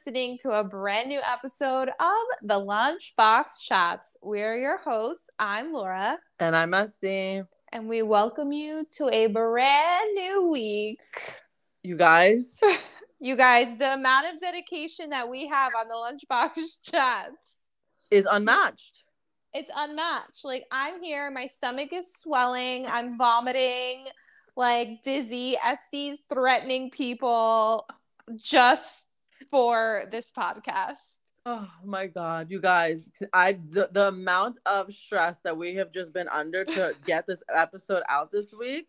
listening to a brand new episode of the Lunchbox Chats. We're your hosts. I'm Laura. And I'm Este. And we welcome you to a brand new week. You guys. you guys, the amount of dedication that we have on the Lunchbox Chats is unmatched. It's unmatched. Like, I'm here, my stomach is swelling, I'm vomiting like dizzy, Este's threatening people just for this podcast. Oh my god, you guys, I the, the amount of stress that we have just been under to get this episode out this week.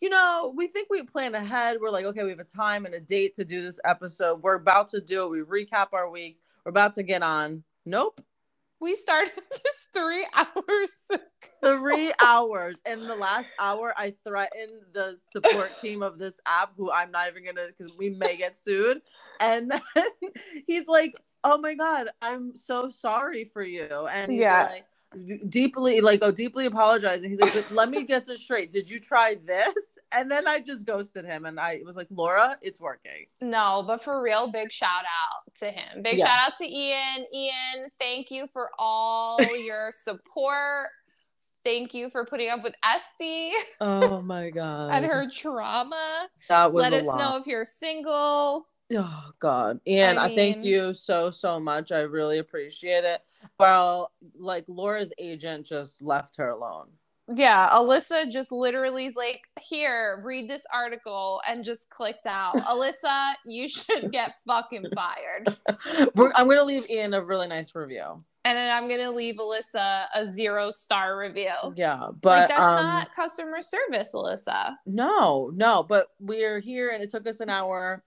You know, we think we plan ahead. We're like, okay, we have a time and a date to do this episode. We're about to do it. We recap our weeks. We're about to get on. Nope. We started this three hours ago. Three hours. And the last hour, I threatened the support team of this app, who I'm not even gonna, because we may get sued. And then he's like, oh my god i'm so sorry for you and yeah like, deeply like oh deeply apologizing he's like let me get this straight did you try this and then i just ghosted him and i was like laura it's working no but for real big shout out to him big yeah. shout out to ian ian thank you for all your support Thank you for putting up with Este. Oh my god. and her trauma. That was Let us lot. know if you're single Oh God. And I, mean, I, thank you so so much. I really appreciate it. Well, like Laura's agent just left her alone. Yeah, Alyssa just literally is like, here, read this article and just clicked out. Alyssa, you should get fucking fired. I'm gonna leave Ian a really nice review. And then I'm gonna leave Alyssa a zero star review. Yeah, but like, that's um, not customer service, Alyssa. No, no, but we're here and it took us an hour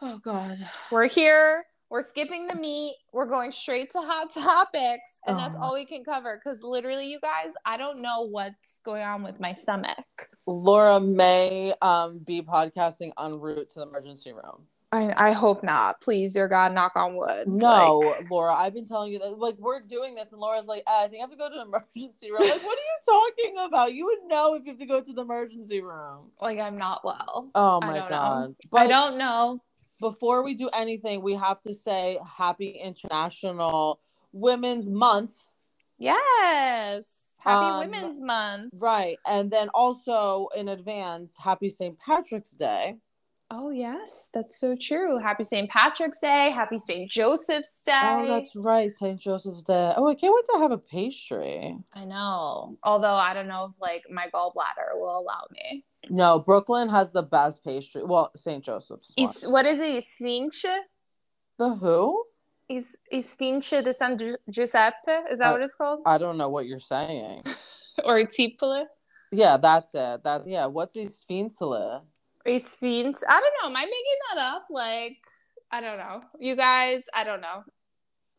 Oh God. We're here. We're skipping the meat. We're going straight to hot topics, and oh. that's all we can cover. Because literally, you guys, I don't know what's going on with my stomach. Laura may um, be podcasting en route to the emergency room. I, I hope not. Please, dear God, knock on wood. No, like, Laura, I've been telling you that like we're doing this, and Laura's like, eh, I think I have to go to the emergency room. Like, what are you talking about? You would know if you have to go to the emergency room. Like, I'm not well. Oh my God. But, I don't know before we do anything, we have to say Happy International Women's Month. Yes. Happy um, Women's Month. Right. And then also in advance, Happy St. Patrick's Day. Oh, yes. That's so true. Happy St. Patrick's Day. Happy St. Joseph's Day. Oh, that's right. St. Joseph's Day. Oh, I can't wait to have a pastry. I know. Although I don't know if like my gallbladder will allow me. No, Brooklyn has the best pastry. Well, St. Joseph's. Is, what is it? Esfinge? The who? Is Esfinge de San Giuseppe? Is that what it's called? I don't know what you're saying. or Zeppole? Yeah, that's it. That yeah. What's Esfinge? Esfinge? I don't know. Am I making that up? Like, I don't know. You guys, I don't know.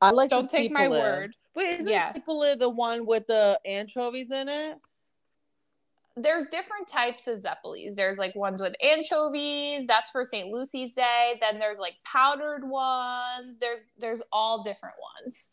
I like. Don't take my word. Wait, isn't yeah. Zeppole the one with the anchovies in it? There's different types of zeppoles. There's like ones with anchovies. That's for St. Lucy's Day. Then there's like powdered ones. There's there's all different ones.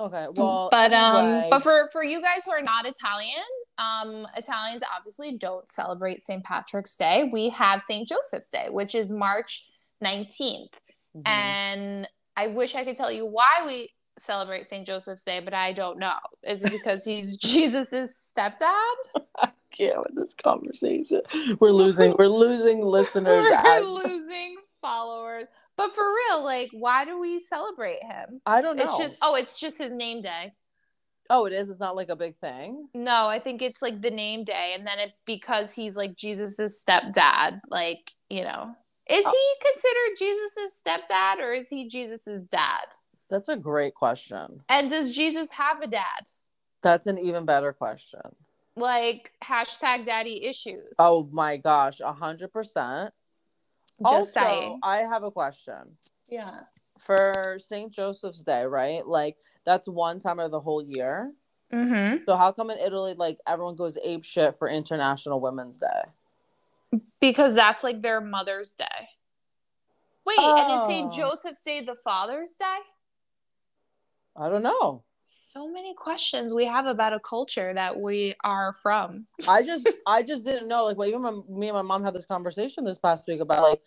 Okay. Well, but anyway. um, but for for you guys who are not Italian, um, Italians obviously don't celebrate St. Patrick's Day. We have St. Joseph's Day, which is March 19th. Mm-hmm. And I wish I could tell you why we celebrate St. Joseph's Day, but I don't know. Is it because he's Jesus's stepdad? Can't with this conversation. We're losing. We're losing listeners. We're losing followers. But for real, like, why do we celebrate him? I don't know. It's just oh, it's just his name day. Oh, it is. It's not like a big thing. No, I think it's like the name day, and then it because he's like Jesus's stepdad. Like you know, is oh. he considered Jesus's stepdad or is he Jesus's dad? That's a great question. And does Jesus have a dad? That's an even better question. Like hashtag daddy issues. Oh my gosh, a hundred percent. Just also, saying. I have a question. Yeah. For St. Joseph's Day, right? Like that's one time of the whole year. Mm-hmm. So how come in Italy, like everyone goes ape shit for International Women's Day? Because that's like their Mother's Day. Wait, oh. and is St. Joseph's Day the Father's Day? I don't know. So many questions we have about a culture that we are from. I just I just didn't know like well even when me and my mom had this conversation this past week about like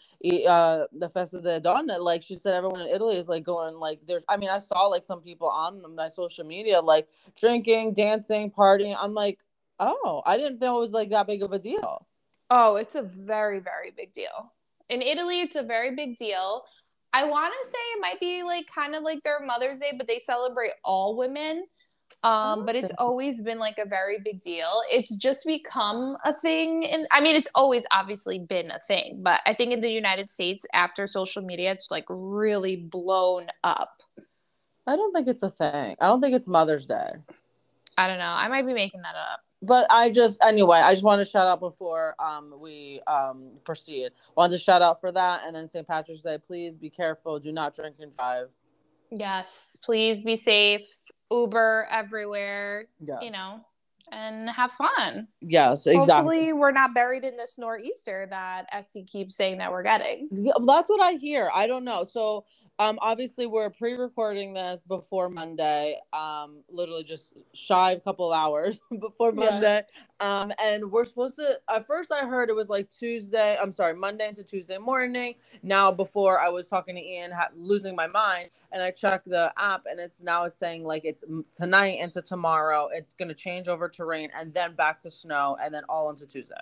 uh the Festa de Donna like she said everyone in Italy is like going like there's I mean I saw like some people on my social media like drinking dancing partying I'm like oh I didn't know it was like that big of a deal. Oh, it's a very very big deal. In Italy it's a very big deal. I want to say it might be like kind of like their Mother's Day, but they celebrate all women. Um, but it's always been like a very big deal. It's just become a thing. And I mean, it's always obviously been a thing, but I think in the United States, after social media, it's like really blown up. I don't think it's a thing. I don't think it's Mother's Day. I don't know. I might be making that up but I just anyway, I just want to shout out before um we um proceed. Wanted to shout out for that, and then St. Patrick's Day. Please be careful. Do not drink and drive. Yes, please be safe. Uber everywhere. Yes. You know, and have fun. Yes, exactly. Hopefully, we're not buried in this nor'easter that Este keeps saying that we're getting. Yeah, that's what I hear. I don't know. So um, obviously we're pre-recording this before Monday. Um, literally just shy a couple of hours before Monday. Yeah. Um, and we're supposed to. At first, I heard it was like Tuesday. I'm sorry, Monday into Tuesday morning. Now, before I was talking to Ian, ha- losing my mind, and I checked the app, and it's now it's saying like it's tonight into tomorrow. It's gonna change over to rain, and then back to snow, and then all into Tuesday.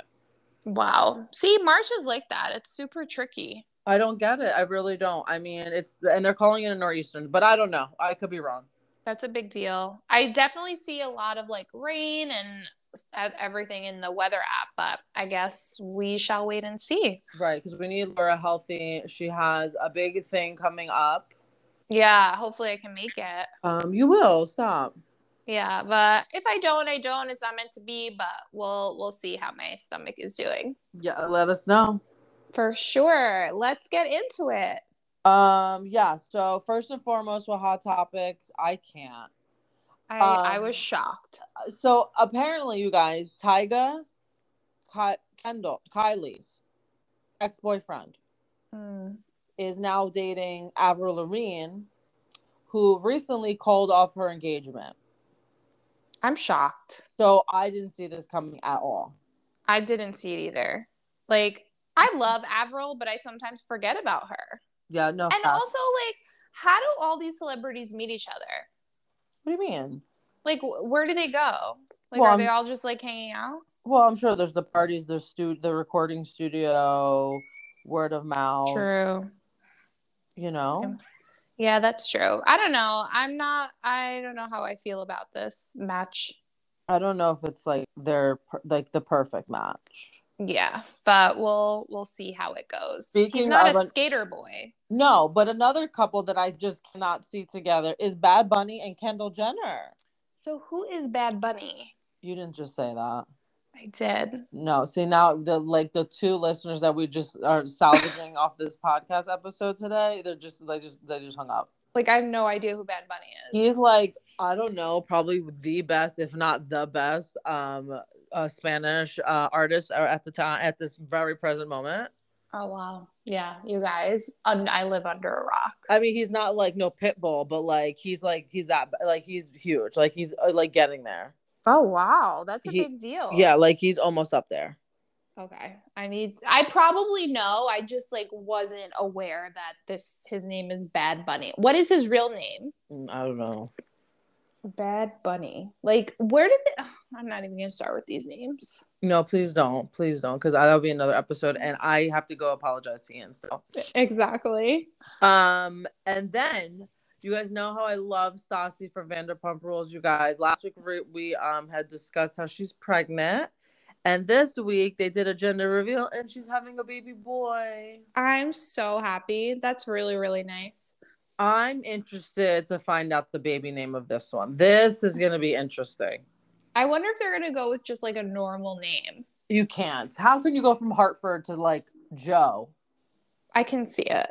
Wow. See, March is like that. It's super tricky. I don't get it. I really don't. I mean, it's and they're calling it a nor'easter, but I don't know. I could be wrong. That's a big deal. I definitely see a lot of like rain and everything in the weather app, but I guess we shall wait and see. Right, because we need Laura healthy. She has a big thing coming up. Yeah, hopefully I can make it. Um, you will stop. Yeah, but if I don't, I don't. It's not meant to be. But we'll we'll see how my stomach is doing. Yeah, let us know. For sure. Let's get into it. Um, yeah. So first and foremost, with hot topics, I can't. I, um, I was shocked. So apparently, you guys, Tyga, Ky- Kendall, Kylie's ex-boyfriend, mm. is now dating Avril Lavigne, who recently called off her engagement. I'm shocked. So I didn't see this coming at all. I didn't see it either. Like I love Avril, but I sometimes forget about her. Yeah, no. And fact. also, like, how do all these celebrities meet each other? What do you mean? Like, where do they go? Like, well, are they all just like hanging out? Well, I'm sure there's the parties, the stu, the recording studio, word of mouth. True. You know. Yeah, that's true. I don't know. I'm not. I don't know how I feel about this match. I don't know if it's like they're like the perfect match. Yeah, but we'll we'll see how it goes. Speaking He's not a an, skater boy. No, but another couple that I just cannot see together is Bad Bunny and Kendall Jenner. So who is Bad Bunny? You didn't just say that. I did. No, see now the like the two listeners that we just are salvaging off this podcast episode today, they're just they just they just hung up. Like I have no idea who Bad Bunny is. He's like I don't know, probably the best, if not the best, um, uh, Spanish uh, artists are at the time at this very present moment. Oh wow, yeah, you guys, I live under a rock. I mean, he's not like no Pitbull, but like he's like he's that like he's huge, like he's uh, like getting there. Oh wow, that's a he, big deal. Yeah, like he's almost up there. Okay. I need I probably know. I just like wasn't aware that this his name is Bad Bunny. What is his real name? Mm, I don't know. Bad Bunny. Like, where did they? I'm not even gonna start with these names. No, please don't, please don't, because that'll be another episode, and I have to go apologize to Ian still. Exactly. Um, and then you guys know how I love Stassi for Vanderpump Rules. You guys, last week we, we um had discussed how she's pregnant. And this week they did a gender reveal and she's having a baby boy. I'm so happy. That's really, really nice. I'm interested to find out the baby name of this one. This is going to be interesting. I wonder if they're going to go with just like a normal name. You can't. How can you go from Hartford to like Joe? I can see it.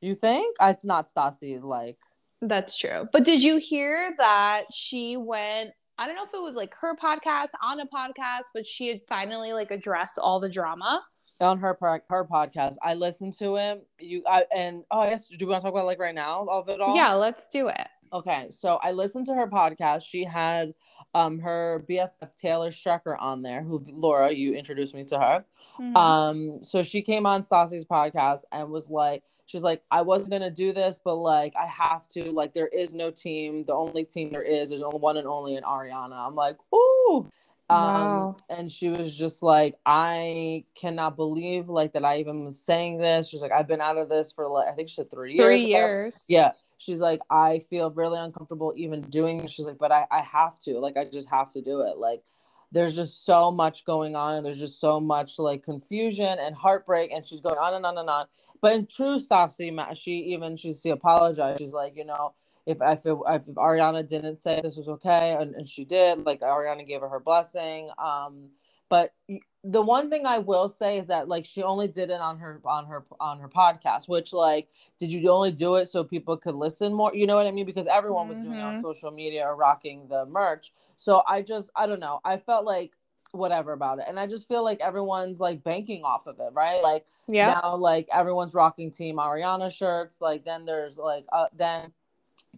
You think? It's not Stassi like. That's true. But did you hear that she went I don't know if it was like her podcast on a podcast, but she had finally like addressed all the drama on her her podcast. I listened to him. You I, and oh, I guess do we want to talk about like right now of it all? Yeah, let's do it. Okay, so I listened to her podcast. She had um her BFF Taylor Strecker on there, who Laura, you introduced me to her. Mm-hmm. Um, so she came on Stassi's podcast and was like, she's like, I wasn't gonna do this, but like I have to. Like, there is no team. The only team there is, there's only one and only in Ariana. I'm like, ooh. Um, wow. and she was just like, I cannot believe like that I even was saying this. She's like, I've been out of this for like I think she said three years. Three years. Yeah. She's like, I feel really uncomfortable even doing this. She's like, but I, I have to. Like, I just have to do it. Like, there's just so much going on and there's just so much like confusion and heartbreak and she's going on and on and on but in true Stassi, she even she, she apologized she's like you know if if, it, if ariana didn't say this was okay and, and she did like ariana gave her her blessing um but the one thing I will say is that like she only did it on her on her on her podcast, which like did you only do it so people could listen more? You know what I mean? Because everyone was mm-hmm. doing on social media or rocking the merch. So I just I don't know. I felt like whatever about it. And I just feel like everyone's like banking off of it, right? Like yeah. now like everyone's rocking team Ariana shirts. Like then there's like uh then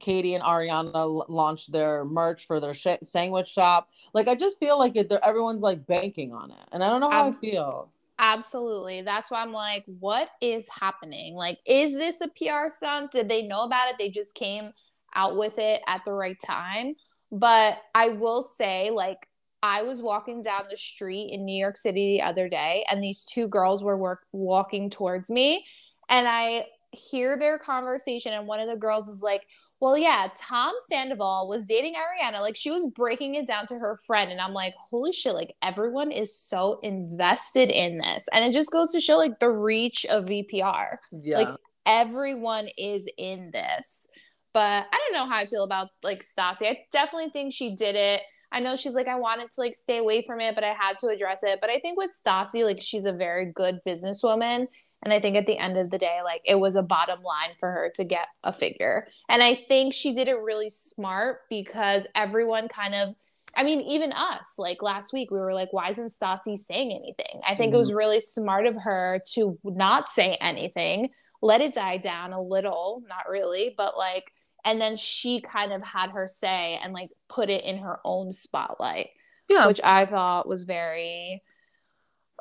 Katie and Ariana launched their merch for their sh- sandwich shop. Like I just feel like it, everyone's like banking on it, and I don't know how Ab- I feel. Absolutely, that's why I'm like, what is happening? Like, is this a PR stunt? Did they know about it? They just came out with it at the right time. But I will say, like, I was walking down the street in New York City the other day, and these two girls were work- walking towards me, and I hear their conversation, and one of the girls is like, well, yeah, Tom Sandoval was dating Ariana. Like she was breaking it down to her friend. And I'm like, holy shit, like everyone is so invested in this. And it just goes to show like the reach of VPR. Yeah. Like everyone is in this. But I don't know how I feel about like Stassi. I definitely think she did it. I know she's like, I wanted to like stay away from it, but I had to address it. But I think with Stassi, like she's a very good businesswoman and I think at the end of the day, like it was a bottom line for her to get a figure. And I think she did it really smart because everyone kind of, I mean, even us, like last week, we were like, why isn't Stassi saying anything? I think mm-hmm. it was mm-hmm. really smart of her to not say anything, let it die down a little, not really, but like, and then she kind of had her say and like put it in her own spotlight. Yeah. Which I thought was very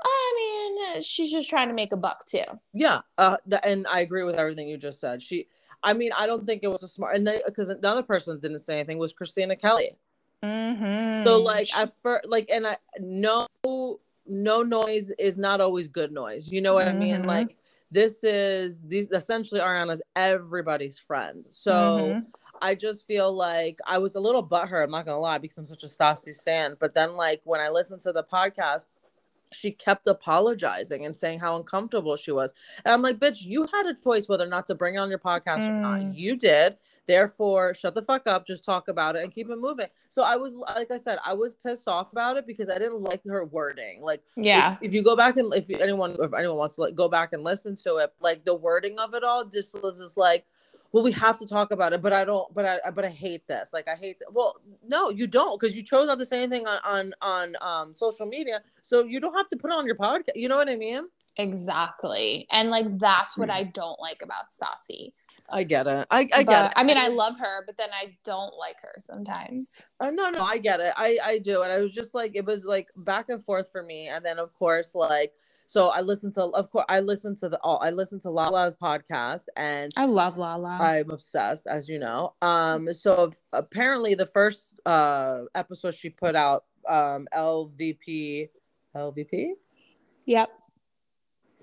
I mean, she's just trying to make a buck too. Yeah, uh, the, and I agree with everything you just said. She, I mean, I don't think it was a smart, and because another person didn't say anything was Christina Kelly. Mm-hmm. So like at first, like, and I no no noise is not always good noise. You know what mm-hmm. I mean? Mm-hmm. Like this is these essentially Ariana's everybody's friend. So. Mm-hmm. I just feel like I was a little butthurt. I'm not gonna lie because I'm such a Stassi stan. But then, like when I listened to the podcast, she kept apologizing and saying how uncomfortable she was. And I'm like, bitch, you had a choice whether or not to bring it on your podcast mm. or not. Mm. You did. Therefore, shut the fuck up, just talk about it and keep it moving. So I was like I said, I was pissed off about it because I didn't like her wording. Like yeah. If, if you go back and if anyone if anyone wants to like, go back and listen to it, like the wording of it all just was just like well we have to talk about it but i don't but i but i hate this like i hate well no you don't because you chose not to say anything on on on um social media so you don't have to put it on your podcast you know what i mean exactly and like that's what i don't like about Stassi I get it. I, I get it. I mean, I love her, but then I don't like her sometimes. Uh, no, no, I get it. I, I do. And I was just like, it was like back and forth for me. And then, of course, like so I listened to, of course, I listened to the, oh, I listened to Lala's podcast, and I love Lala. I'm obsessed, as you know. Um, so apparently the first uh episode she put out, um, LVP, LVP. Yep.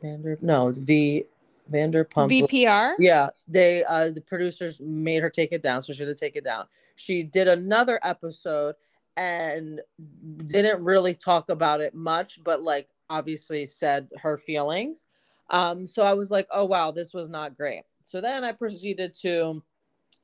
Vander, no, it's V. Vanderpump. VPR. Yeah, they uh the producers made her take it down, so she had to take it down. She did another episode and didn't really talk about it much, but like obviously said her feelings. Um, so I was like, oh wow, this was not great. So then I proceeded to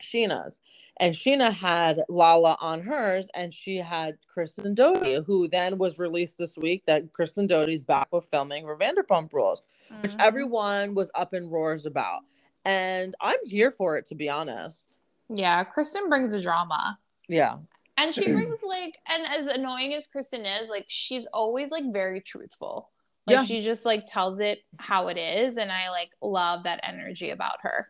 Scheana's, and Scheana had Lala on hers, and she had Kristen Doute, who then was released this week that Kristen Doute's back with filming for Vanderpump Rules, mm-hmm. which everyone was up in roars about, and I'm here for it to be honest. Yeah, Kristen brings a drama. Yeah, and she brings like and as annoying as kristen is like she's always like very truthful like yeah. she just like tells it how it is and i like love that energy about her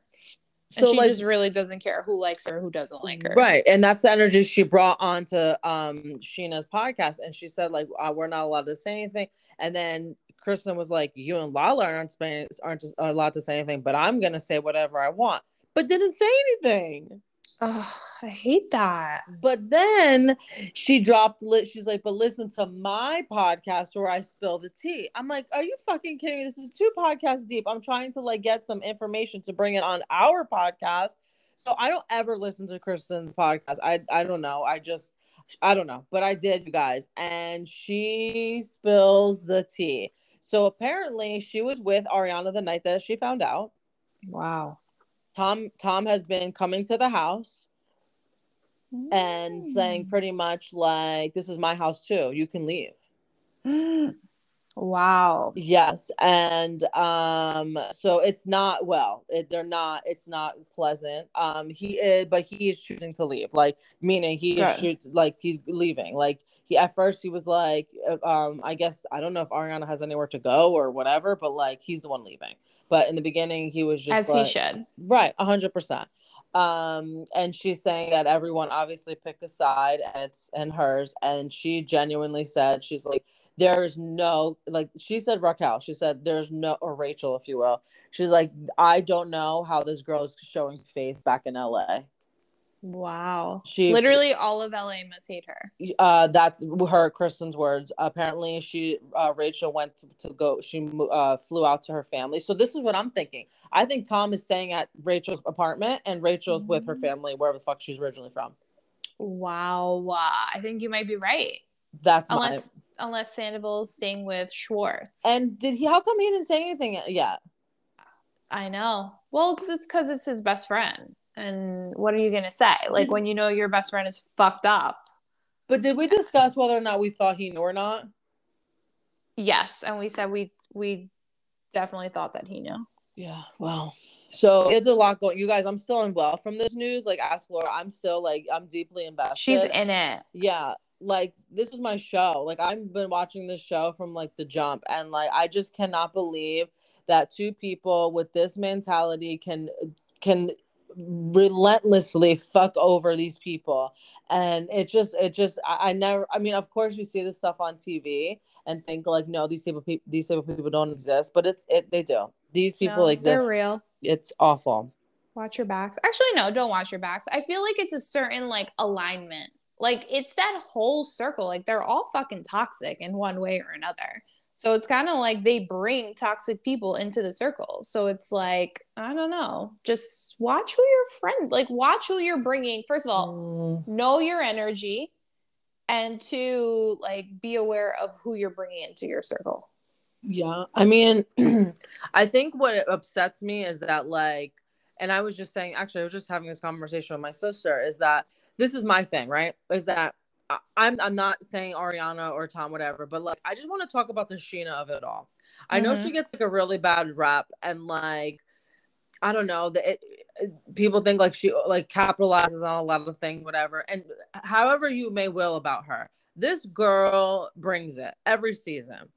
and So, she like- just really doesn't care who likes her, who doesn't like her. Right. And that's the energy she brought onto um Scheana's podcast. And she said, like, uh, we're not allowed to say anything. And then Kristen was like, You and Lala aren't, aren't just allowed to say anything, but I'm gonna say whatever I want. But didn't say anything. Ugh, I hate that. But then she dropped lit. She's like, but listen to my podcast where I spill the tea. I'm like, are you fucking kidding me? This is two podcasts deep. I'm trying to like get some information to bring it on our podcast. So I don't ever listen to Kristen's podcast. I I don't know. I just I don't know. But I did, you guys. And she spills the tea. So apparently she was with Ariana the night that she found out. Wow. Tom Tom has been coming to the house and saying pretty much like this is my house too. You can leave. Mm. wow. yes and um so it's not well it, they're not it's not pleasant. Um he is but he is choosing to leave. Like meaning he is choos- like he's leaving. Like he at first he was like uh, um i guess i don't know if ariana has anywhere to go or whatever but like he's the one leaving but in the beginning he was just As like, he should. Right, a hundred percent. Um, and she's saying that everyone obviously pick a side and it's and hers. And she genuinely said, she's like, there's no like she said Raquel, she said there's no or Rachel, if you will. She's like, I don't know how this girl is showing face back in LA. Wow. She Literally all of LA must hate her. uh that's her kristen's words apparently she uh rachel went to, to go she uh flew out to her family so this is what i'm thinking i think tom is staying at rachel's apartment and rachel's with her Mhm. family wherever the fuck she's originally from Wow. I think you might be right. that's my Unless unless Sandoval's staying with Schwartz. and did he how come he didn't say anything yet I know. Well, it's because it's his best friend. And what are you gonna say? Like when you know your best friend is fucked up. but did we discuss whether or not we thought he knew or not Yes, and we said we we definitely thought that he knew. Yeah, well, so it's a lot going. You guys, I'm still involved from this news. Like, ask Laura. I'm still like, I'm deeply invested. She's in it. yeah, like this is my show. Like, I've been watching this show from like the jump, and like, I just cannot believe that two people with this mentality can can relentlessly fuck over these people and it just it just I, I never i mean of course you see this stuff on tv and think like no these people pe- these type of people don't exist but it's it they do these people No, exist They're real. it's awful Watch your backs. Actually, no, don't watch your backs. I feel like it's a certain like alignment. Like it's that whole circle. Like they're all fucking toxic in one way or another. So it's kind of like they bring toxic people into the circle. So it's like, I don't know. Just watch who your friend, like watch who you're bringing. First of all, Mm, know your energy and to like be aware of who you're bringing into your circle. yeah i mean i think what upsets me is that like and i was just saying actually i was just having this conversation with my sister is that this is my thing right is that I- I'm I'm not saying Ariana or Tom whatever, but like I just want to talk about the Scheana of it all. I know she gets like a really bad rep, and like I don't know that people think like she like capitalizes on a lot of things, whatever. And however you may will about her, this girl brings it every season.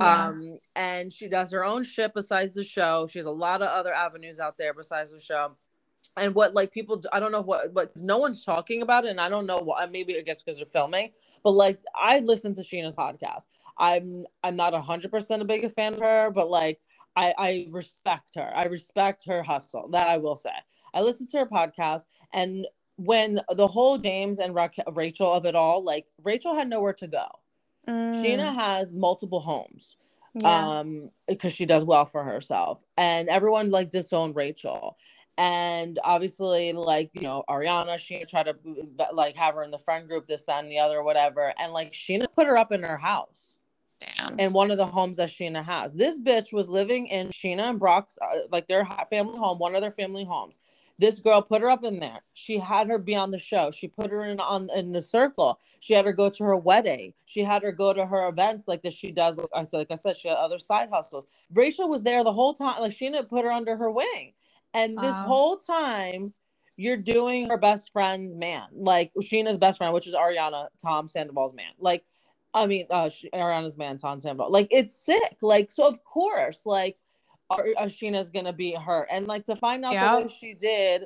Um, and she does her own shit besides the show. She has a lot of other avenues out there besides the show. And what like people, I don't know what, but no one's talking about it, and I don't know what. Maybe I guess because they're filming, but like I listen to Scheana's podcast. I'm I'm not hundred percent a big fan of her, but like I I respect her. I respect her hustle. That I will say. I listen to her podcast, and when the whole James and Ra- Rachel of it all, like Rachel had nowhere to go. Mm, Scheana has multiple homes yeah. um because she does well for herself and everyone like disowned rachel and obviously like you know ariana she tried to like have her in the friend group this that and the other whatever. And like scheana put her up in her house. Damn. in one of the homes that scheana has. This bitch was living in scheana and brock's uh, like their family home one of their family homes. This girl put her up in there. She had her be on the show. She put her in on in the circle. She had her go to her wedding. She had her go to her events like that she does like i said like i said she had other side hustles. Rachel was there the whole time like scheana put her under her wing and this whole time you're doing her best friend's man like scheana's best friend which is ariana tom sandoval's man. Like i mean uh ariana's man tom sandoval. Like it's sick. Like so of course like Ashina's gonna beat her, and like to find out Yeah. the way she did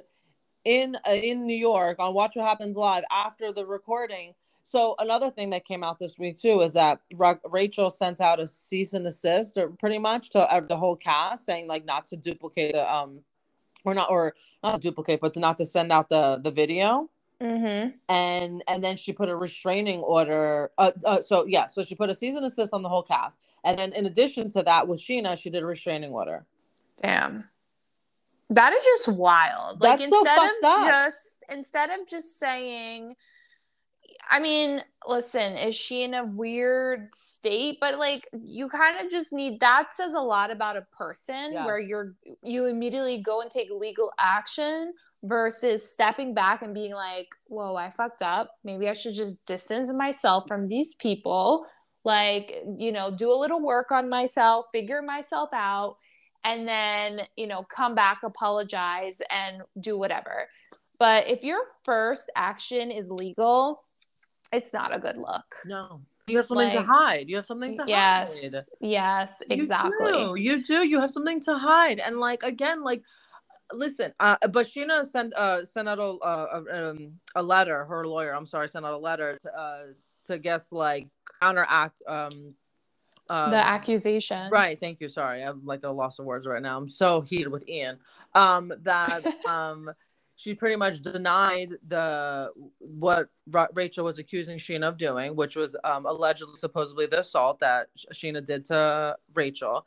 in uh, in New York on Watch What Happens Live after the recording. So another thing that came out this week too is that Ra- Rachel sent out a cease and desist, or pretty much to uh, the whole cast, saying like not to duplicate the um, or not or not duplicate, but to not to send out the the video Mm-hmm. and and then she put a restraining order uh, uh so yeah so she put a cease and desist on the whole cast and then in addition to that with scheana she did a restraining order Damn. That is just wild. Like That's so instead fucked of up. just instead of just saying I mean, listen, is she in a weird state? But like you kind of just need that says a lot about a person Yes. where you're you immediately go and take legal action versus stepping back and being like, "Whoa, I fucked up. Maybe I should just distance myself from these people." Like, you know, do a little work on myself, figure myself out, and then, you know, come back, apologize, and do whatever. But if your first action is legal, it's not a good look. no you have something to hide you have something to Yes. hide Yes, You exactly. do. You do. You have something to hide. And like again, like listen, uh but Scheana sent uh sent out a uh, a, um, a letter, her lawyer, I'm sorry, sent out a letter to uh to guess like counteract um um, the accusation. Right. Thank you. Sorry. I'm like at a loss of words right now. I'm so heated with Ian. Um, that um, she pretty much denied the what Ra- Rachel was accusing Scheana of doing, which was um, allegedly, supposedly, the assault that Scheana did to Rachel.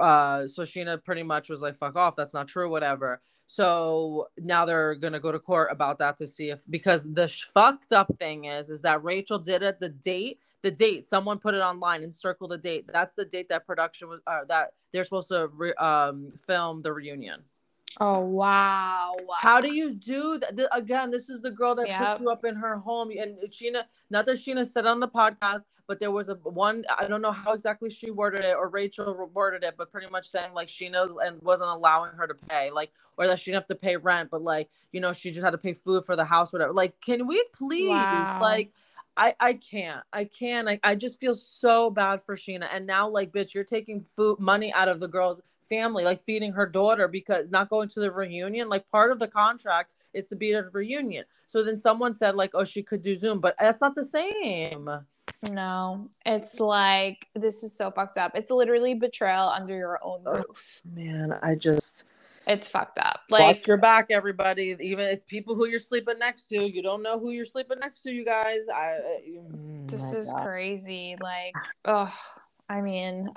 Uh, so Scheana pretty much was like, "Fuck off. That's not true. Whatever." So now they're gonna go to court about that to see if because the sh- fucked up thing is is that Rachel did it the date the date someone put it online and circled a date that's the date that production was uh, that they're supposed to re- um film the reunion Oh wow. how do you do that Th- again this is the girl that Yep. puts you up in her home and scheana not that scheana said on the podcast but there was a one i don't know how exactly she worded it or rachel worded it but pretty much saying like she knows and wasn't allowing her to pay like or that she didn't have to pay rent but like you know she just had to pay food for the house whatever like can we please Wow. like I, I can't. I can't. I, I just feel so bad for Scheana. And now, like, bitch, you're taking food money out of the girl's family, like feeding her daughter because not going to the reunion. Like, part of the contract is to be at a reunion. So then someone said, like, oh, she could do Zoom, but that's not the same. No, it's like this is so fucked up. It's literally betrayal under your own roof. Man, I just It's fucked up. watch Like your back, everybody. Even it's people who you're sleeping next to. You don't know who you're sleeping next to, you guys. I. mm, this is God. crazy. Like, oh, I mean,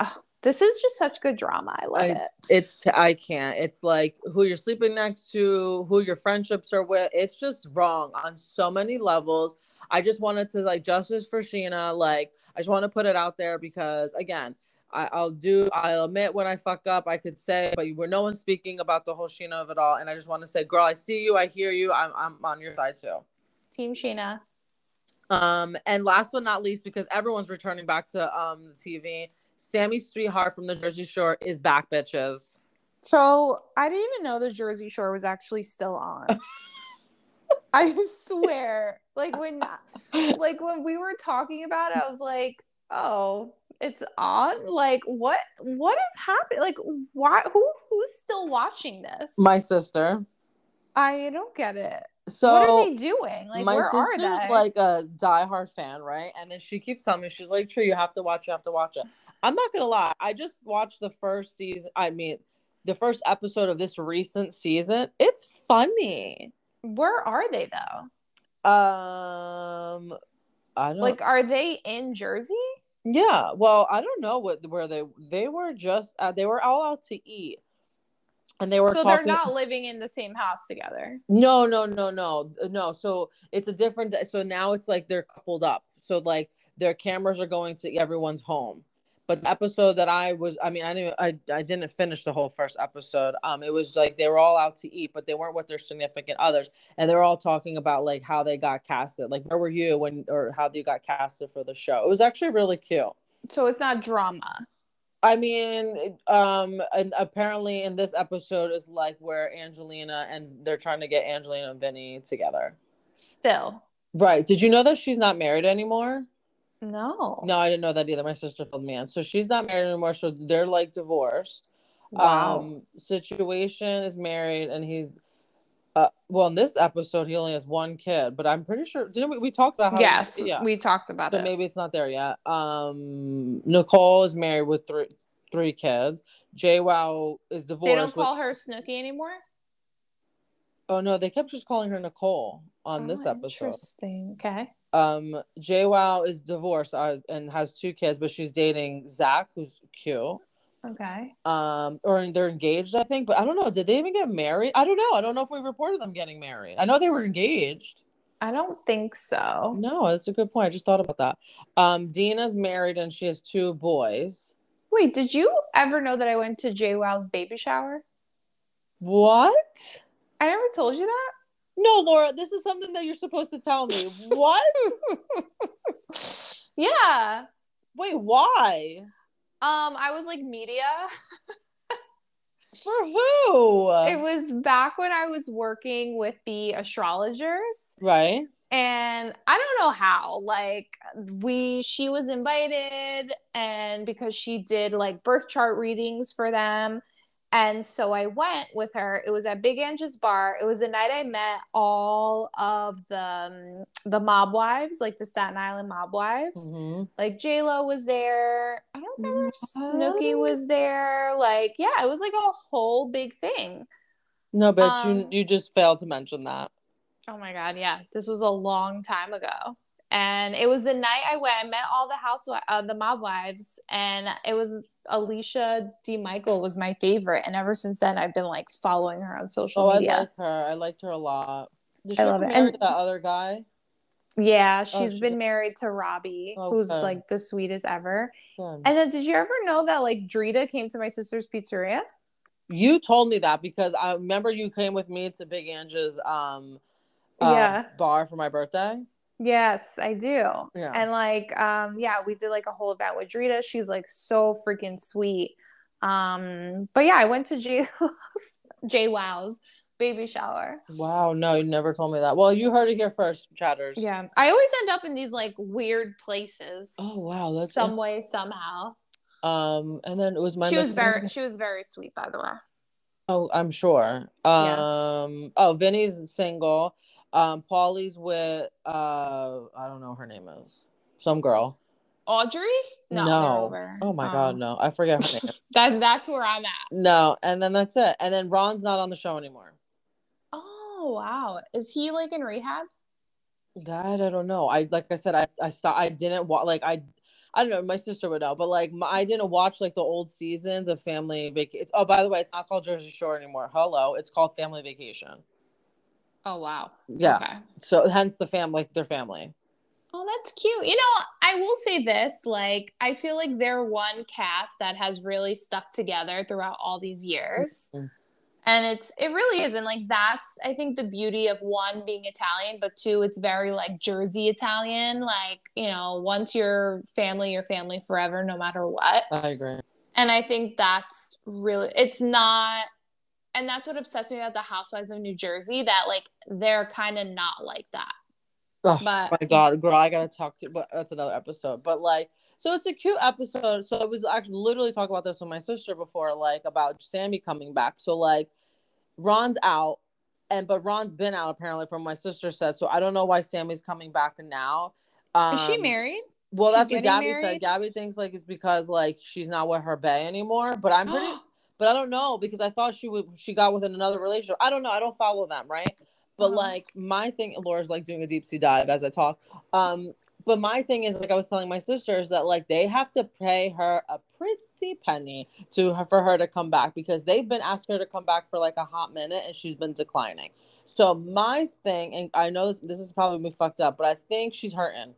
this is just such good drama. I love it's, it. it's t- I can't. It's like who you're sleeping next to, who your friendships are with. It's just wrong on so many levels. I just wanted to like justice for Scheana. Like I just want to put it out there because again, I, I'll do. I'll admit when I fuck up. I could say, but we're no one speaking about the whole Scheana of it all. And I just want to say, girl, I see you. I hear you. I'm I'm on your side too. Team Scheana. Um, and last but not least, because everyone's returning back to um the TV, Sammi's Sweetheart from the Jersey Shore is back, bitches. So I didn't even know the Jersey Shore was actually still on. I swear, like when, like when we were talking about it, I was like, "Oh, it's on." Like, what? What is happening? Like, why? Who? Who's still watching this? My sister. I don't get it. So what are they doing? Like, my where are sister's they? like a diehard fan, right? And then she keeps telling me, she's like, "True, you have to watch. You have to watch it." I'm not gonna lie. I just watched the first season. I mean, the first episode of this recent season. It's funny. where are they though? Um, I don't Like, are they in Jersey? Yeah, well, I don't know what where they they were just uh, they were all out to eat, and they were so talking. they're not living in the same house together. No, no, no, no, no. So it's a different. So now it's like they're coupled up. So like their cameras are going to everyone's home. But the episode that I was, I mean, I didn't, I, I didn't finish the whole first episode. Um, it was like they were all out to eat, but they weren't with their significant others, and they're all talking about like how they got casted. Like, where were you when, or how you got casted for the show? It was actually really cute. So it's not drama. I mean, um, and apparently in this episode is like where Angelina and they're trying to get Angelina and Vinny together. Still, Right. Did you know that she's not married anymore? no. No, I didn't know that either. My sister told me. And so she's not married anymore. So they're like divorced. Wow. Um, situation is married and he's uh well in this episode he only has one kid, but I'm pretty sure didn't we, we talked about how yes, yeah. we talked about so it. maybe it's not there yet. Um Nicole is married with three three kids. JWoww is divorced. they don't with- call her Snooki anymore. oh no, they kept just calling her Nicole on this Oh, episode. Interesting. Okay. Um JWoww is divorced uh, and has two kids, but she's dating Zach, who's cute. Okay. um or they're engaged i think but i don't know did they even get married i don't know i don't know if we reported them getting married i know they were engaged I don't think so. no that's a good point i just thought about that um deena's married and she has two boys Wait, did you ever know that I went to JWoww's baby shower? what I never told you that. no laura this is something that you're supposed to tell me what Yeah. wait why Um, I was like media. for who It was back when I was working with the astrologers. right and i don't know how like we she was invited and because she did like birth chart readings for them and so i went with her. It was at big angie's bar. It was the night i met all of the um, the mob wives like the staten island mob wives. Mhm. like j-lo was there. I don't remember snooki was there. Like yeah it was like a whole big thing. No but Um, you you just failed to mention that. Oh my god, yeah. This was a long time ago. And it was the night I went, I met all the housewives, uh, the mob wives, and it was Alicia DiMichele was my favorite. And ever since then, I've been like following her on social oh i media. like her i liked her a lot Did I love it. And- that other guy yeah, she's she been did. married to Robbie, who's like the sweetest ever. Good. And then, did you ever know that like Drita came to my sister's pizzeria? You told me that because I remember you came with me to Big Angie's um uh, Yeah. bar for my birthday. Yes, I do. Yeah. And like, um, yeah, we did like a whole event with Drita. She's like so freaking sweet. Um, but yeah, I went to J JWoww's baby shower. Wow, no, you never told me that. Well, you heard it here first, chatters. Yeah. I always end up in these like weird places. Oh wow, that's some way, somehow. um and then it was my she was very she was very sweet, by the way. Oh, I'm sure. Um oh, Vinny's single. Um Pauly's with uh I don't know what her name is. Some girl. Audrey? No. over. Oh my Um, god, no. I forget her name. That that's where I'm at. no, and then that's it. And then Ron's not on the show anymore. Oh wow. Is he like in rehab? God, I don't know. I like I said, I I stopped. I didn't watch. Like I, I don't know. My sister would know, but like my, I didn't watch like the old seasons of Family Vacation. Oh, by the way, it's not called Jersey Shore anymore. Hello, it's called Family Vacation. Oh wow. Yeah. Okay. So hence the fam, like their family. Oh, that's cute. You know, I will say this like, I feel like they're one cast that has really stuck together throughout all these years. Mhm. And it's, it really is. And like, that's, I think, the beauty of one being Italian, but two, it's very like Jersey Italian. Like, you know, once you're family, you're family forever, no matter what. I agree. And I think that's really, it's not, and that's what obsessed me about the Housewives of New Jersey, that like, they're kind of not like that. Oh But- my god, girl, I gotta talk to. But that's another episode. But like, so it's a cute episode. So I was actually literally talking about this with my sister before, like about Sammi coming back. So like, Ron's out, and but Ron's been out apparently from my sister said. So I don't know why Sammi's coming back now. Um, Is she married? Well, She's that's what Gabby married? said. Gabby thinks like it's because like she's not with her bae anymore. But I'm pretty. but I don't know because I thought she would. She got within another relationship. I don't know. I don't follow them, right? But Uh-huh. like my thing, Laura's like doing a deep sea dive as I talk. Um, but my thing is like I was telling my sisters that like they have to pay her a pretty penny to her for her to come back because they've been asking her to come back for like a hot minute and she's been declining. So my thing, and I know this, this is probably me fucked up, but I think she's hurting.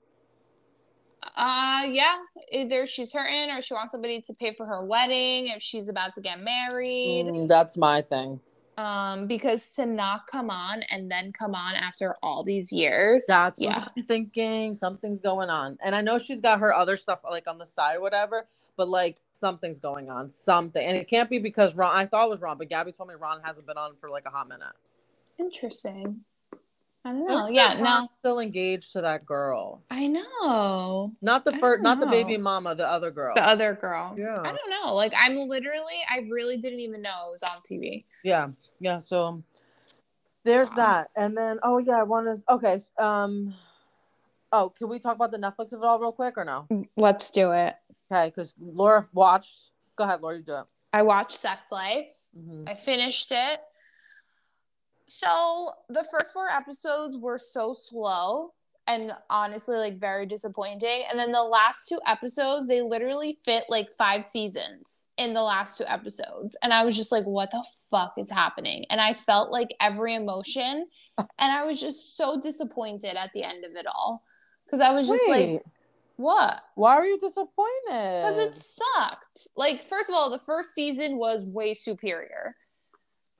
Uh, yeah. Either she's hurting or she wants somebody to pay for her wedding if she's about to get married. Mm, that's my thing. Um, because to not come on and then come on after all these years. That's yeah. what I'm thinking. Something's going on. And I know she's got her other stuff like on the side, whatever, but like something's going on. Something. And it can't be because Ron, I thought it was Ron, but Gabby told me Ron hasn't been on for like a hot minute. Interesting. I don't know. Yeah, no. Still engaged to that girl. I know. Not the first, not the baby mama, the other girl. The other girl. Yeah. I don't know. Like I'm literally I really didn't even know it was on TV. yeah, yeah. So there's Wow. that, and then oh yeah, I wanted. Okay, um, oh, can we talk about the Netflix of it all real quick or no? Let's do it. Okay, because Laura watched. Go ahead, Laura, you do it. I watched Sex Life. Mhm. I finished it. So the first four episodes were so slow and honestly like very disappointing. And then the last two episodes, they literally fit like five seasons in the last two episodes. And I was just like, what the fuck is happening? And I felt like every emotion. And I was just so disappointed at the end of it all. Cause I was just Wait, like, what? why are you disappointed? Because it sucked. Like, first of all, the first season was way superior.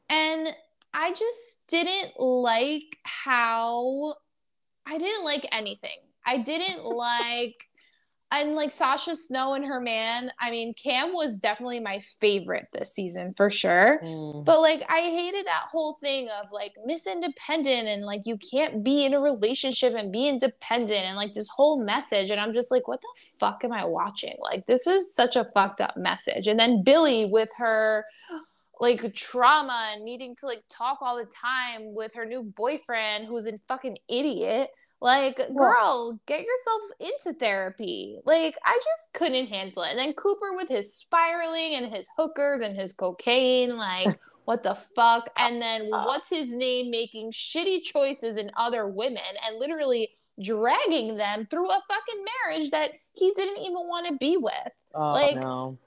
And I just didn't like how I didn't like anything. I didn't like and like Sasha Snow and her man. I mean, Cam was definitely my favorite this season for sure. Mm. But like I hated that whole thing of like Miss Independent and like you can't be in a relationship and be independent and like this whole message and I'm just like what the fuck am I watching? Like this is such a fucked up message. And then Billy with her like trauma and needing to like talk all the time with her new boyfriend who's a fucking idiot. Like, girl, get yourself into therapy. Like, I just couldn't handle it. And then Cooper with his spiraling and his hookers and his cocaine, like, what the fuck? Uh, and then uh. what's his name making shitty choices in other women and literally dragging them through a fucking marriage that he didn't even want to be with. Oh, like, no.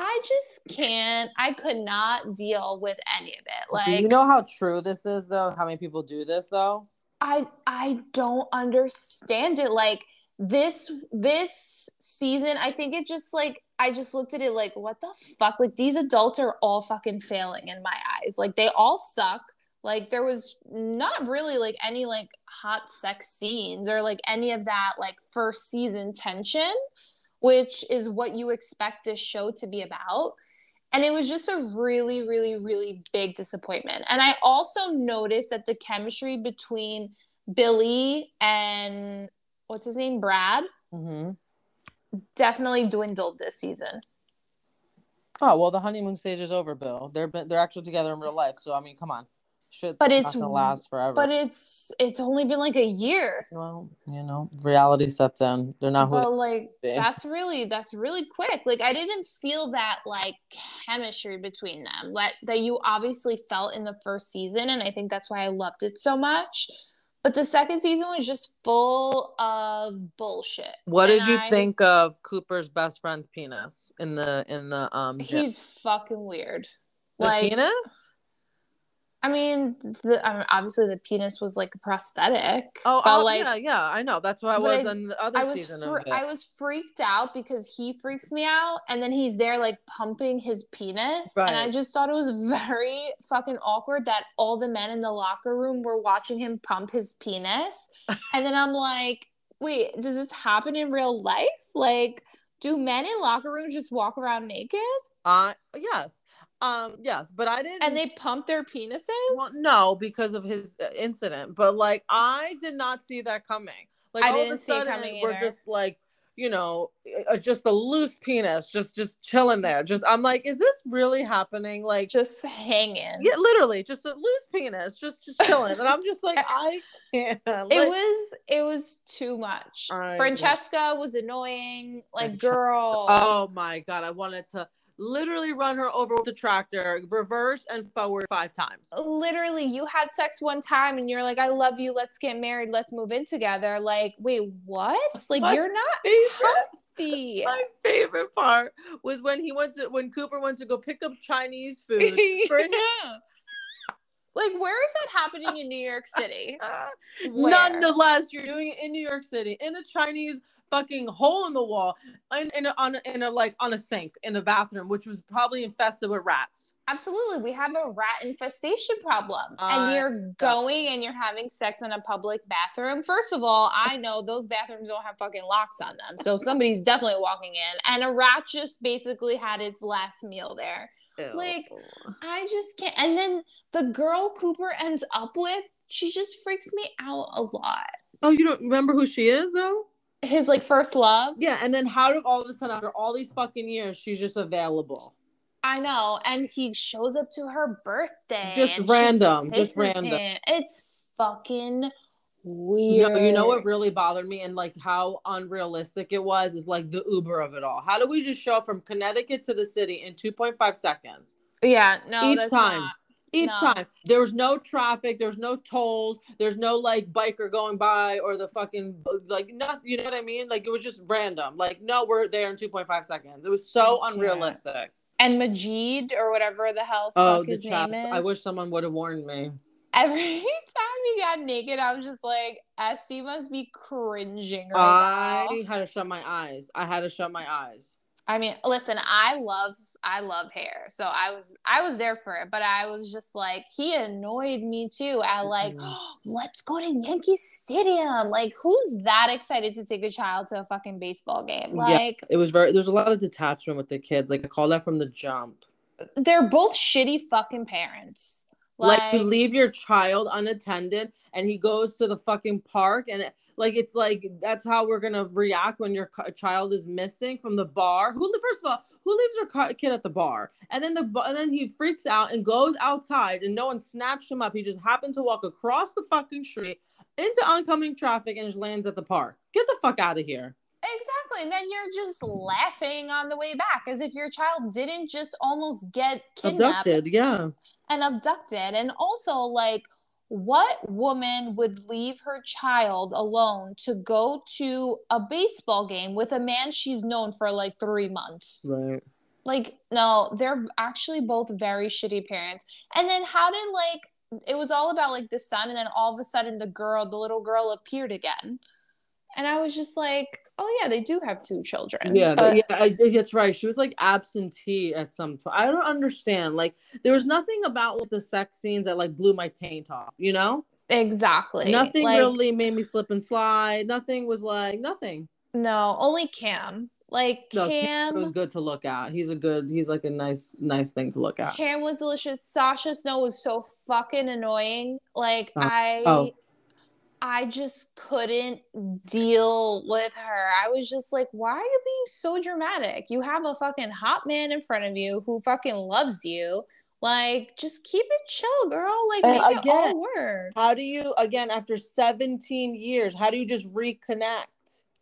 I just can't. I could not deal with any of it. do Like, you know how true this is, though? How many people do this, though? I I don't understand it. Like this this season, I think it just like I just looked at it like, what the fuck? Like these adults are all fucking failing in my eyes. Like they all suck. Like there was not really like any like hot sex scenes or like any of that like first season tension, which is what you expect this show to be about. And it was just a really, really, really big disappointment. And I also noticed that the chemistry between Billie and what's his name, Brad, Mm-hmm. definitely dwindled this season. Oh well, the honeymoon stage is over, Bill. They're they're actually together in real life, so I mean, come on, shit. But not it's- gonna last forever. But it's it's only been like a year. well, you know, reality sets in. They're not. But like that's really that's really quick. Like I didn't feel that like chemistry between them that that you obviously felt in the first season, and I think that's why I loved it so much. But the second season was just full of bullshit. what And did you I- think of Cooper's best friend's penis in the in the um? gym? He's fucking weird. the like penis. I mean, the, I mean, obviously the penis was like a prosthetic. Oh, oh, like yeah, yeah, I know. That's what I was I- on the other I was season fr- of it. I was freaked out because he freaks me out, and then he's there like pumping his penis, and I just thought it was very fucking awkward that all the men in the locker room were watching him pump his penis, and then I'm like, wait, does this happen in real life? Like, do men in locker rooms just walk around naked Uh, yes, um, yes, but I didn't. and they pumped their penises? Well, no, because of his uh, incident. But like, I did not see that coming. Like I all of a sudden, we're just like, you know, uh, just a loose penis, just just chilling there. Just I'm like, is this really happening? Like, Just hanging. yeah, literally, just a loose penis, just just chilling. and I'm just like, I can't. Like, it was it was too much. I- Francesca was annoying. Like, girl. Oh my god, I wanted to literally run her over with a tractor, reverse and forward five times. literally you had sex one time and you're like i love you. Let's get married. Let's move in together. Like wait what? Like My you're not favorite. My favorite part was when he went to when Cooper went to go pick up Chinese food for Yeah. like where is that happening in new york city? Nonetheless, you're doing it in New York City in a Chinese fucking hole in the wall, in, in a, on a, in a like on a sink in the bathroom, which was probably infested with rats. absolutely we have a rat infestation problem Uh, and you're going and you're having sex in a public bathroom first of all i know those bathrooms don't have fucking locks on them so somebody's definitely walking in and a rat just basically had its last meal there Like, I just can't. And then the girl Cooper ends up with she just freaks me out a lot. Oh, you don't remember who she is though? His like first love. Yeah, and then how did all of a sudden after all these fucking years she's just available? I know, and he shows up to her birthday. Just random, just random. him. It's fucking weird. No, you know what really bothered me and like how unrealistic it was is like the Uber of it all. How do we just show up from Connecticut to the city in 2.5 seconds? Yeah, no, Each time. not- Each No. time. There was no traffic, there's no tolls, there's no like biker going by or the fucking like nothing, you know what I mean? Like it was just random. Like, no, we're there in 2.5 seconds. It was so can't. unrealistic. And Majid or whatever the hell Oh, the his chest. name is. I wish someone would have warned me. Every time he got naked, I was just like, Este must be cringing right now. I had to shut my eyes. I had to shut my eyes. I mean, listen, I love I love hair. So I was I was there for it, but I was just like he annoyed me too. I like, Mhm. let's go to Yankee Stadium. Like who's that excited to take a child to a fucking baseball game? Yeah. Like It was very. There's a lot of detachment with the kids. Like I call that from the jump. they're both shitty fucking parents. Like, Like, you leave your child unattended, and he goes to the fucking park, and it, like it's like that's how we're gonna react when your child is missing from the bar. Who first of all, who leaves their kid at the bar, and then the and then he freaks out and goes outside, and no one snatched him up. He just happened to walk across the fucking street into oncoming traffic and just lands at the park. Get the fuck out of here. Exactly. And then you're just laughing on the way back as if your child didn't just almost get kidnapped Abducted, yeah. And abducted. And also, like, what woman would leave her child alone to go to a baseball game with a man she's known for like three months? Right. Like, no, they're actually both very shitty parents. And then, how did, like, it was all about like the son, and then all of a sudden, the girl, the little girl appeared again. And I was just like, oh, yeah, they do have two children. Yeah, But- yeah, I, that's right. She was like absentee at some point. I don't understand. Like, there was nothing about like, the sex scenes that like blew my taint off. You know, Exactly. nothing Like, really made me slip and slide. Nothing was like nothing. No, only Cam. Like No, Cam. It was good to look at. He's a good. He's like a nice, nice thing to look at. Cam was delicious. Sasha Snow was so fucking annoying. Like Oh. I Oh. I just couldn't deal with her. I was just like, why are you being so dramatic? You have a fucking hot man in front of you who fucking loves you. Like, just keep it chill, girl. Like, And make it all work. How do you again after 17 years? How do you just reconnect?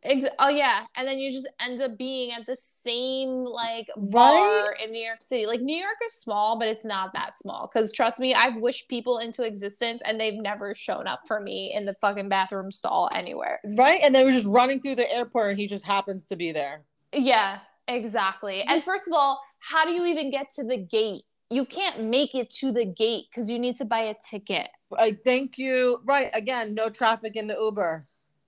Ex- oh yeah, and then you just end up being at the same like bar in New York City. Like New York is small, but it's not that small. Because trust me, I've wished people into existence, and they've never shown up for me in the fucking bathroom stall anywhere. Right, and they were just running through the airport, and he just happens to be there. Yeah, exactly. And first of all, how do you even get to the gate? You can't make it to the gate because you need to buy a ticket. I thank you. Right, again, no traffic in the Uber.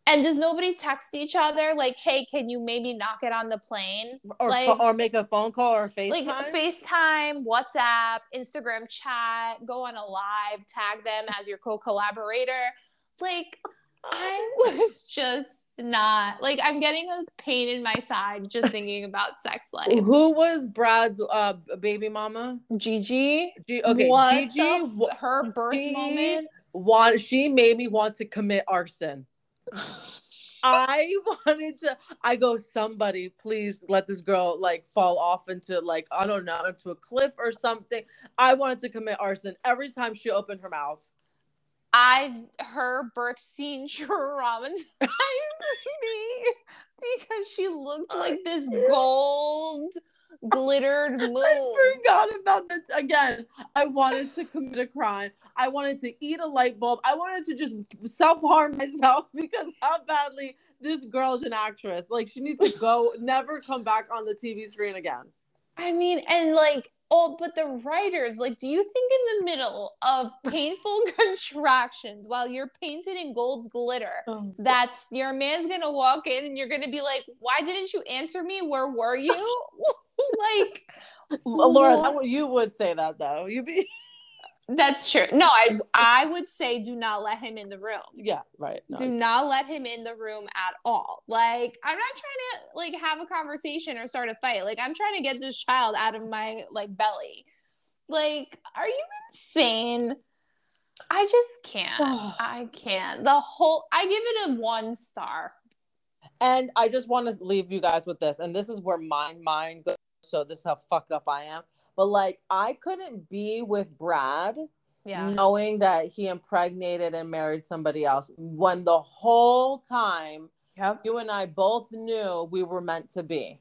And does nobody text each other like, "Hey, can you maybe knock it on the plane?" or Like- or make a phone call or FaceTime. like FaceTime, WhatsApp, Instagram chat, go on a live, tag them as your co-collaborator. Like I was just not like I'm getting a pain in my side just thinking about sex life. Who was Brad's uh baby mama? Gigi, G- okay, what Gigi f- her birth Gigi- moment. want she made me want to commit arson. I wanted to. I go, somebody, please let this girl like fall off into like I don't know into a cliff or something. I wanted to commit arson every time she opened her mouth. I her birth scene traumatized me because she looked like this gold glittered moon. I forgot about that again. I wanted to commit a crime. I wanted to eat a light bulb. I wanted to just self harm myself because how badly this girl is an actress. Like she needs to go, never come back on the TV screen again. I mean, and like, oh, but the writers, like, do you think in the middle of painful contractions while you're painted in gold glitter, oh. that's your man's gonna walk in and you're gonna be like, why didn't you answer me? Where were you? like, Laura, that, you would say that though. You'd be that's true. No, I I would say do not let him in the room. yeah, right. No. Do not let him in the room at all. Like, I'm not trying to like have a conversation or start a fight. Like, I'm trying to get this child out of my like belly. Like, are you insane? I just can't. I can't. The whole I give it a one star. And I just want to leave you guys with this, and this is where my mind goes. So this is how fucked up I am. But like, I couldn't be with Brad, Yeah. knowing that he impregnated and married somebody else when the whole time Yep. you and I both knew we were meant to be.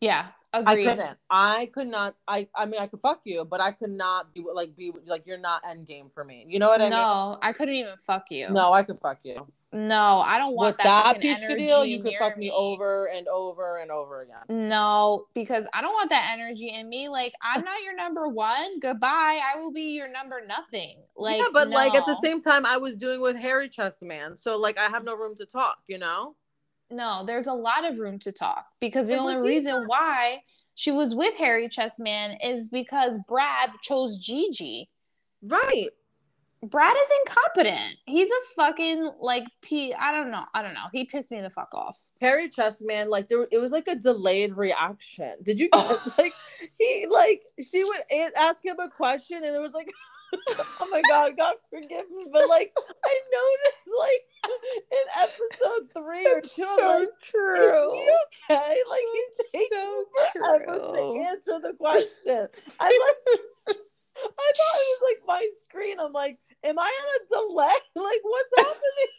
Yeah. I couldn't. I could not. I. I mean, I could fuck you, but I could not be like be like you're not end game for me. You know what I mean? no, I couldn't even fuck you. No, I could fuck you. No, I don't want With that, that piece of deal, you could fuck me over and over and over again. No, because I don't want that energy in me. Like, I'm not your number one. Goodbye. I will be your number nothing. Like, yeah, but like at the same time, I was doing with Harry Chest Man, so like I have no room to talk. You know? No, there's a lot of room to talk because the It only reason why she was with Harry Chessman is because Brad chose Gigi. Right. Brad is incompetent. He's a fucking like p. I don't know. I don't know. He pissed me the fuck off. Harry Chest Man, like there, it was like a delayed reaction. Did you Oh. like he like she would ask him a question and there was like, oh my god, God forgive me, but like I noticed like in episode three or two, I'm like, true. Is he okay? Like he's taking so forever true. to answer the question. I like. I thought it was like my screen. I'm like, am I on a delay? Like, what's happening?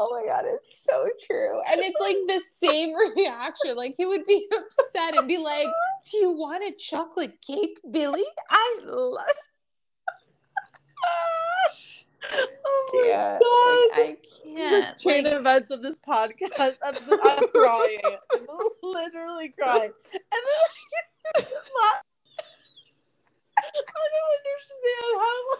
Oh my god, it's so true. And it's like the same reaction. Like he would be upset and be like, Do you want a chocolate cake, Billie? I love oh my can't. god. Like, I can't. the chain Like, events of this podcast. I'm, I'm crying. I'm literally crying. And then I don't understand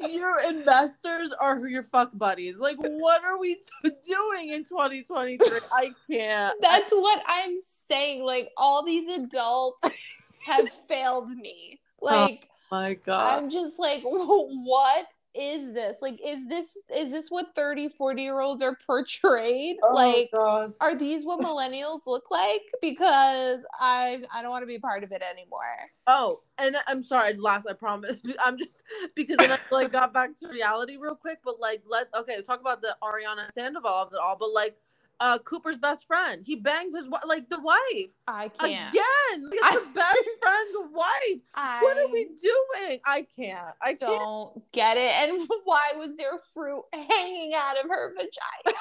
how your investors are your fuck buddies. Like, what are we t- doing in 2023? I can't. that's what I'm saying. Like all these adults have failed me. Oh like my God. I'm just like, what is this? Like, is this is this what 30, 40 year olds are portrayed? Oh, like God. are these what millennials look like? Because I I don't want to be part of it anymore. Oh, and I'm sorry. Last, I promise. I'm just because then I like got back to reality real quick. But like, let okay, talk about the Ariana Sandoval of it all. But like, uh, Cooper's best friend, he banged his like the wife I can't. again. It's I- the best friend's wife. I What are we doing? I can't. I can't. don't get it. And why was there fruit hanging out of her vagina?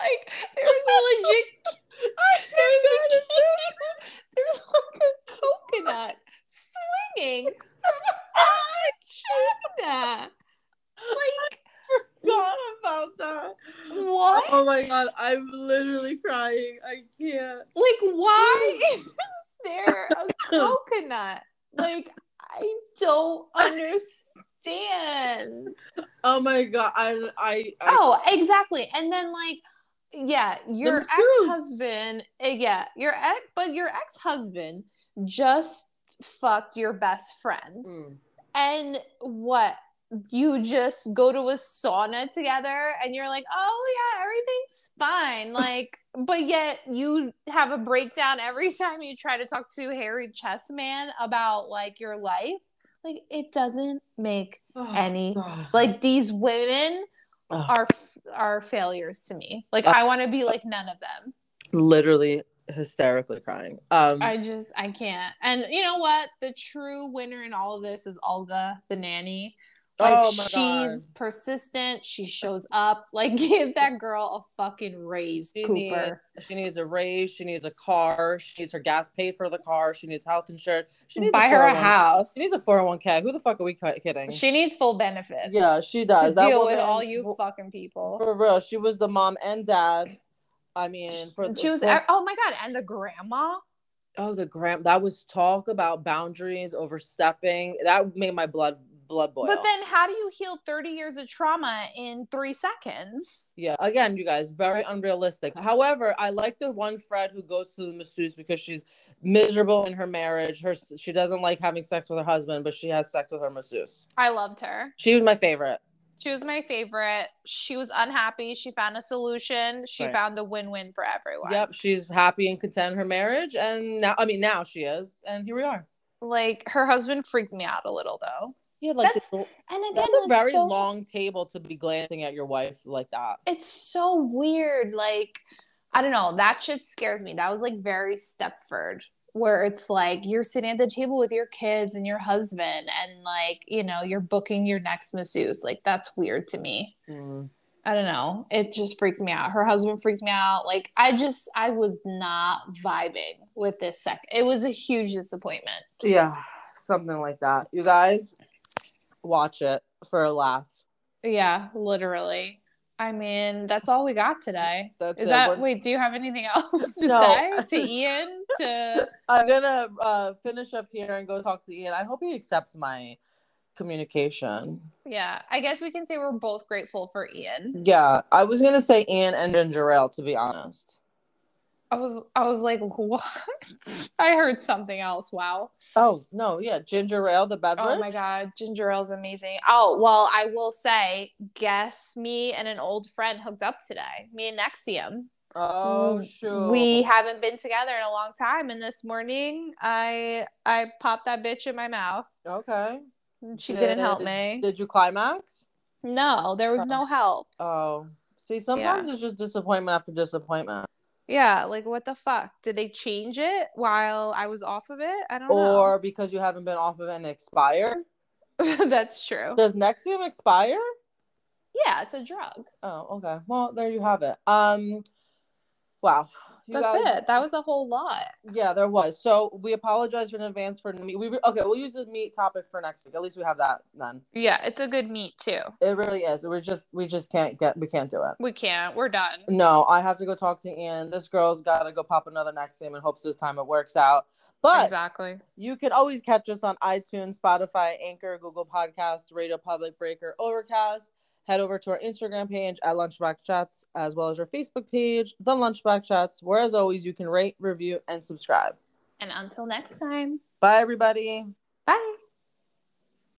like there was a legit there's a there's like a coconut swinging from her vagina. Like Forgot about that. what? Oh my god, I'm literally crying. I can't. Like, why is there a coconut? Like, I don't understand. Oh my god, I I, I Oh, exactly. And then, like, yeah, your ex husband. yeah, your ex, but your ex husband just fucked your best friend. Mm. And what? You just go to a sauna together and you're like, oh, yeah, everything's fine. Like, but yet you have a breakdown every time you try to talk to Harry Chessman about like your life. Like, it doesn't make Oh, Any- God. like these women Ugh. are are failures to me. Like, Uh, I want to be like none of them. literally hysterically crying. Um, I just, I can't. And you know what? The true winner in all of this is Olga, the nanny. Like oh she's persistent. She shows up. Like give that girl a fucking raise, She Cooper. needs, she needs a raise. She needs a car. She needs her gas paid for the car. She needs health insurance. She needs Buy her a oh house. She needs a 401k. Who the fuck are we kidding? She needs full benefits. yeah, she does. Deal with all you fucking people. For real. She was the mom and dad. I mean, for She was. for- Oh my god! And the grandma. oh the grand that was talk about boundaries overstepping. That made my blood blood boil. But then, how do you heal thirty years of trauma in three seconds? Yeah, again, you guys, very unrealistic. However, I like the one Fred who goes to the masseuse because she's miserable in her marriage. Her she doesn't like having sex with her husband, but she has sex with her masseuse. I loved her. She was my favorite. She was my favorite. She was unhappy. She found a solution. She Right. found a win-win for everyone. Yep, she's happy and content in her marriage, and now I mean now she is, and here we are. Like her husband freaked me out a little though. Yeah, like That's- this, And again, that's a very so- long table to be glancing at your wife like that. It's so weird. Like I don't know. That shit scares me. That was like very Stepford, where it's like you're sitting at the table with your kids and your husband, and like you know you're booking your next masseuse. Like that's weird to me. Mm. I don't know. It just freaked me out. Her husband freaked me out. Like I just I was not vibing with this sec. It was a huge disappointment. Yeah, something like that. You guys watch it for a laugh. Yeah, literally. I mean, that's all we got today. That's Is it. that We're- wait, do you have anything else to No. say to Ian? To I'm gonna uh, finish up here and go talk to Ian. I hope he accepts my communication. yeah, I guess we can say we're both grateful for Ian. Yeah, I was gonna say Ian and Ginger Ale to be honest. I was I was like, what? I heard something else. Wow. Oh no, yeah, Ginger Ale, the beverage. Oh my god, ginger ale's amazing. Oh well, I will say, guess me and an old friend hooked up today. Me and Nexium. Oh mm, sure. We haven't been together in a long time, and this morning I I popped that bitch in my mouth. okay. She didn't help Did- me. Did you climax? No, there was no help. Oh, see, sometimes it's just disappointment after disappointment. Yeah, like what the fuck? Did they change it while I was off of it? I don't know. Or because you haven't been off of it and expire. That's true. Does Nexium expire? Yeah, it's a drug. Oh, okay. Well, there you have it. Um, wow. You That's guys- it. That was a whole lot. Yeah, there was. So we apologize in advance for the meat. We re- okay. We'll use the meat topic for next week. At least we have that then. Yeah, it's a good meat too. It really is. We're just we just can't get we can't do it. We can't. We're done. No, I have to go talk to Ian. This girl's got to go pop another Nexium in hopes this time it works out. But exactly. you can always catch us on iTunes, Spotify, Anchor, Google Podcasts, Radio Public, Breaker, Overcast. Head over to our Instagram page at Lunchbox Chats, as well as our Facebook page, The Lunchbox Chats, where as always you can rate, review, and subscribe. And until next time. Bye, everybody.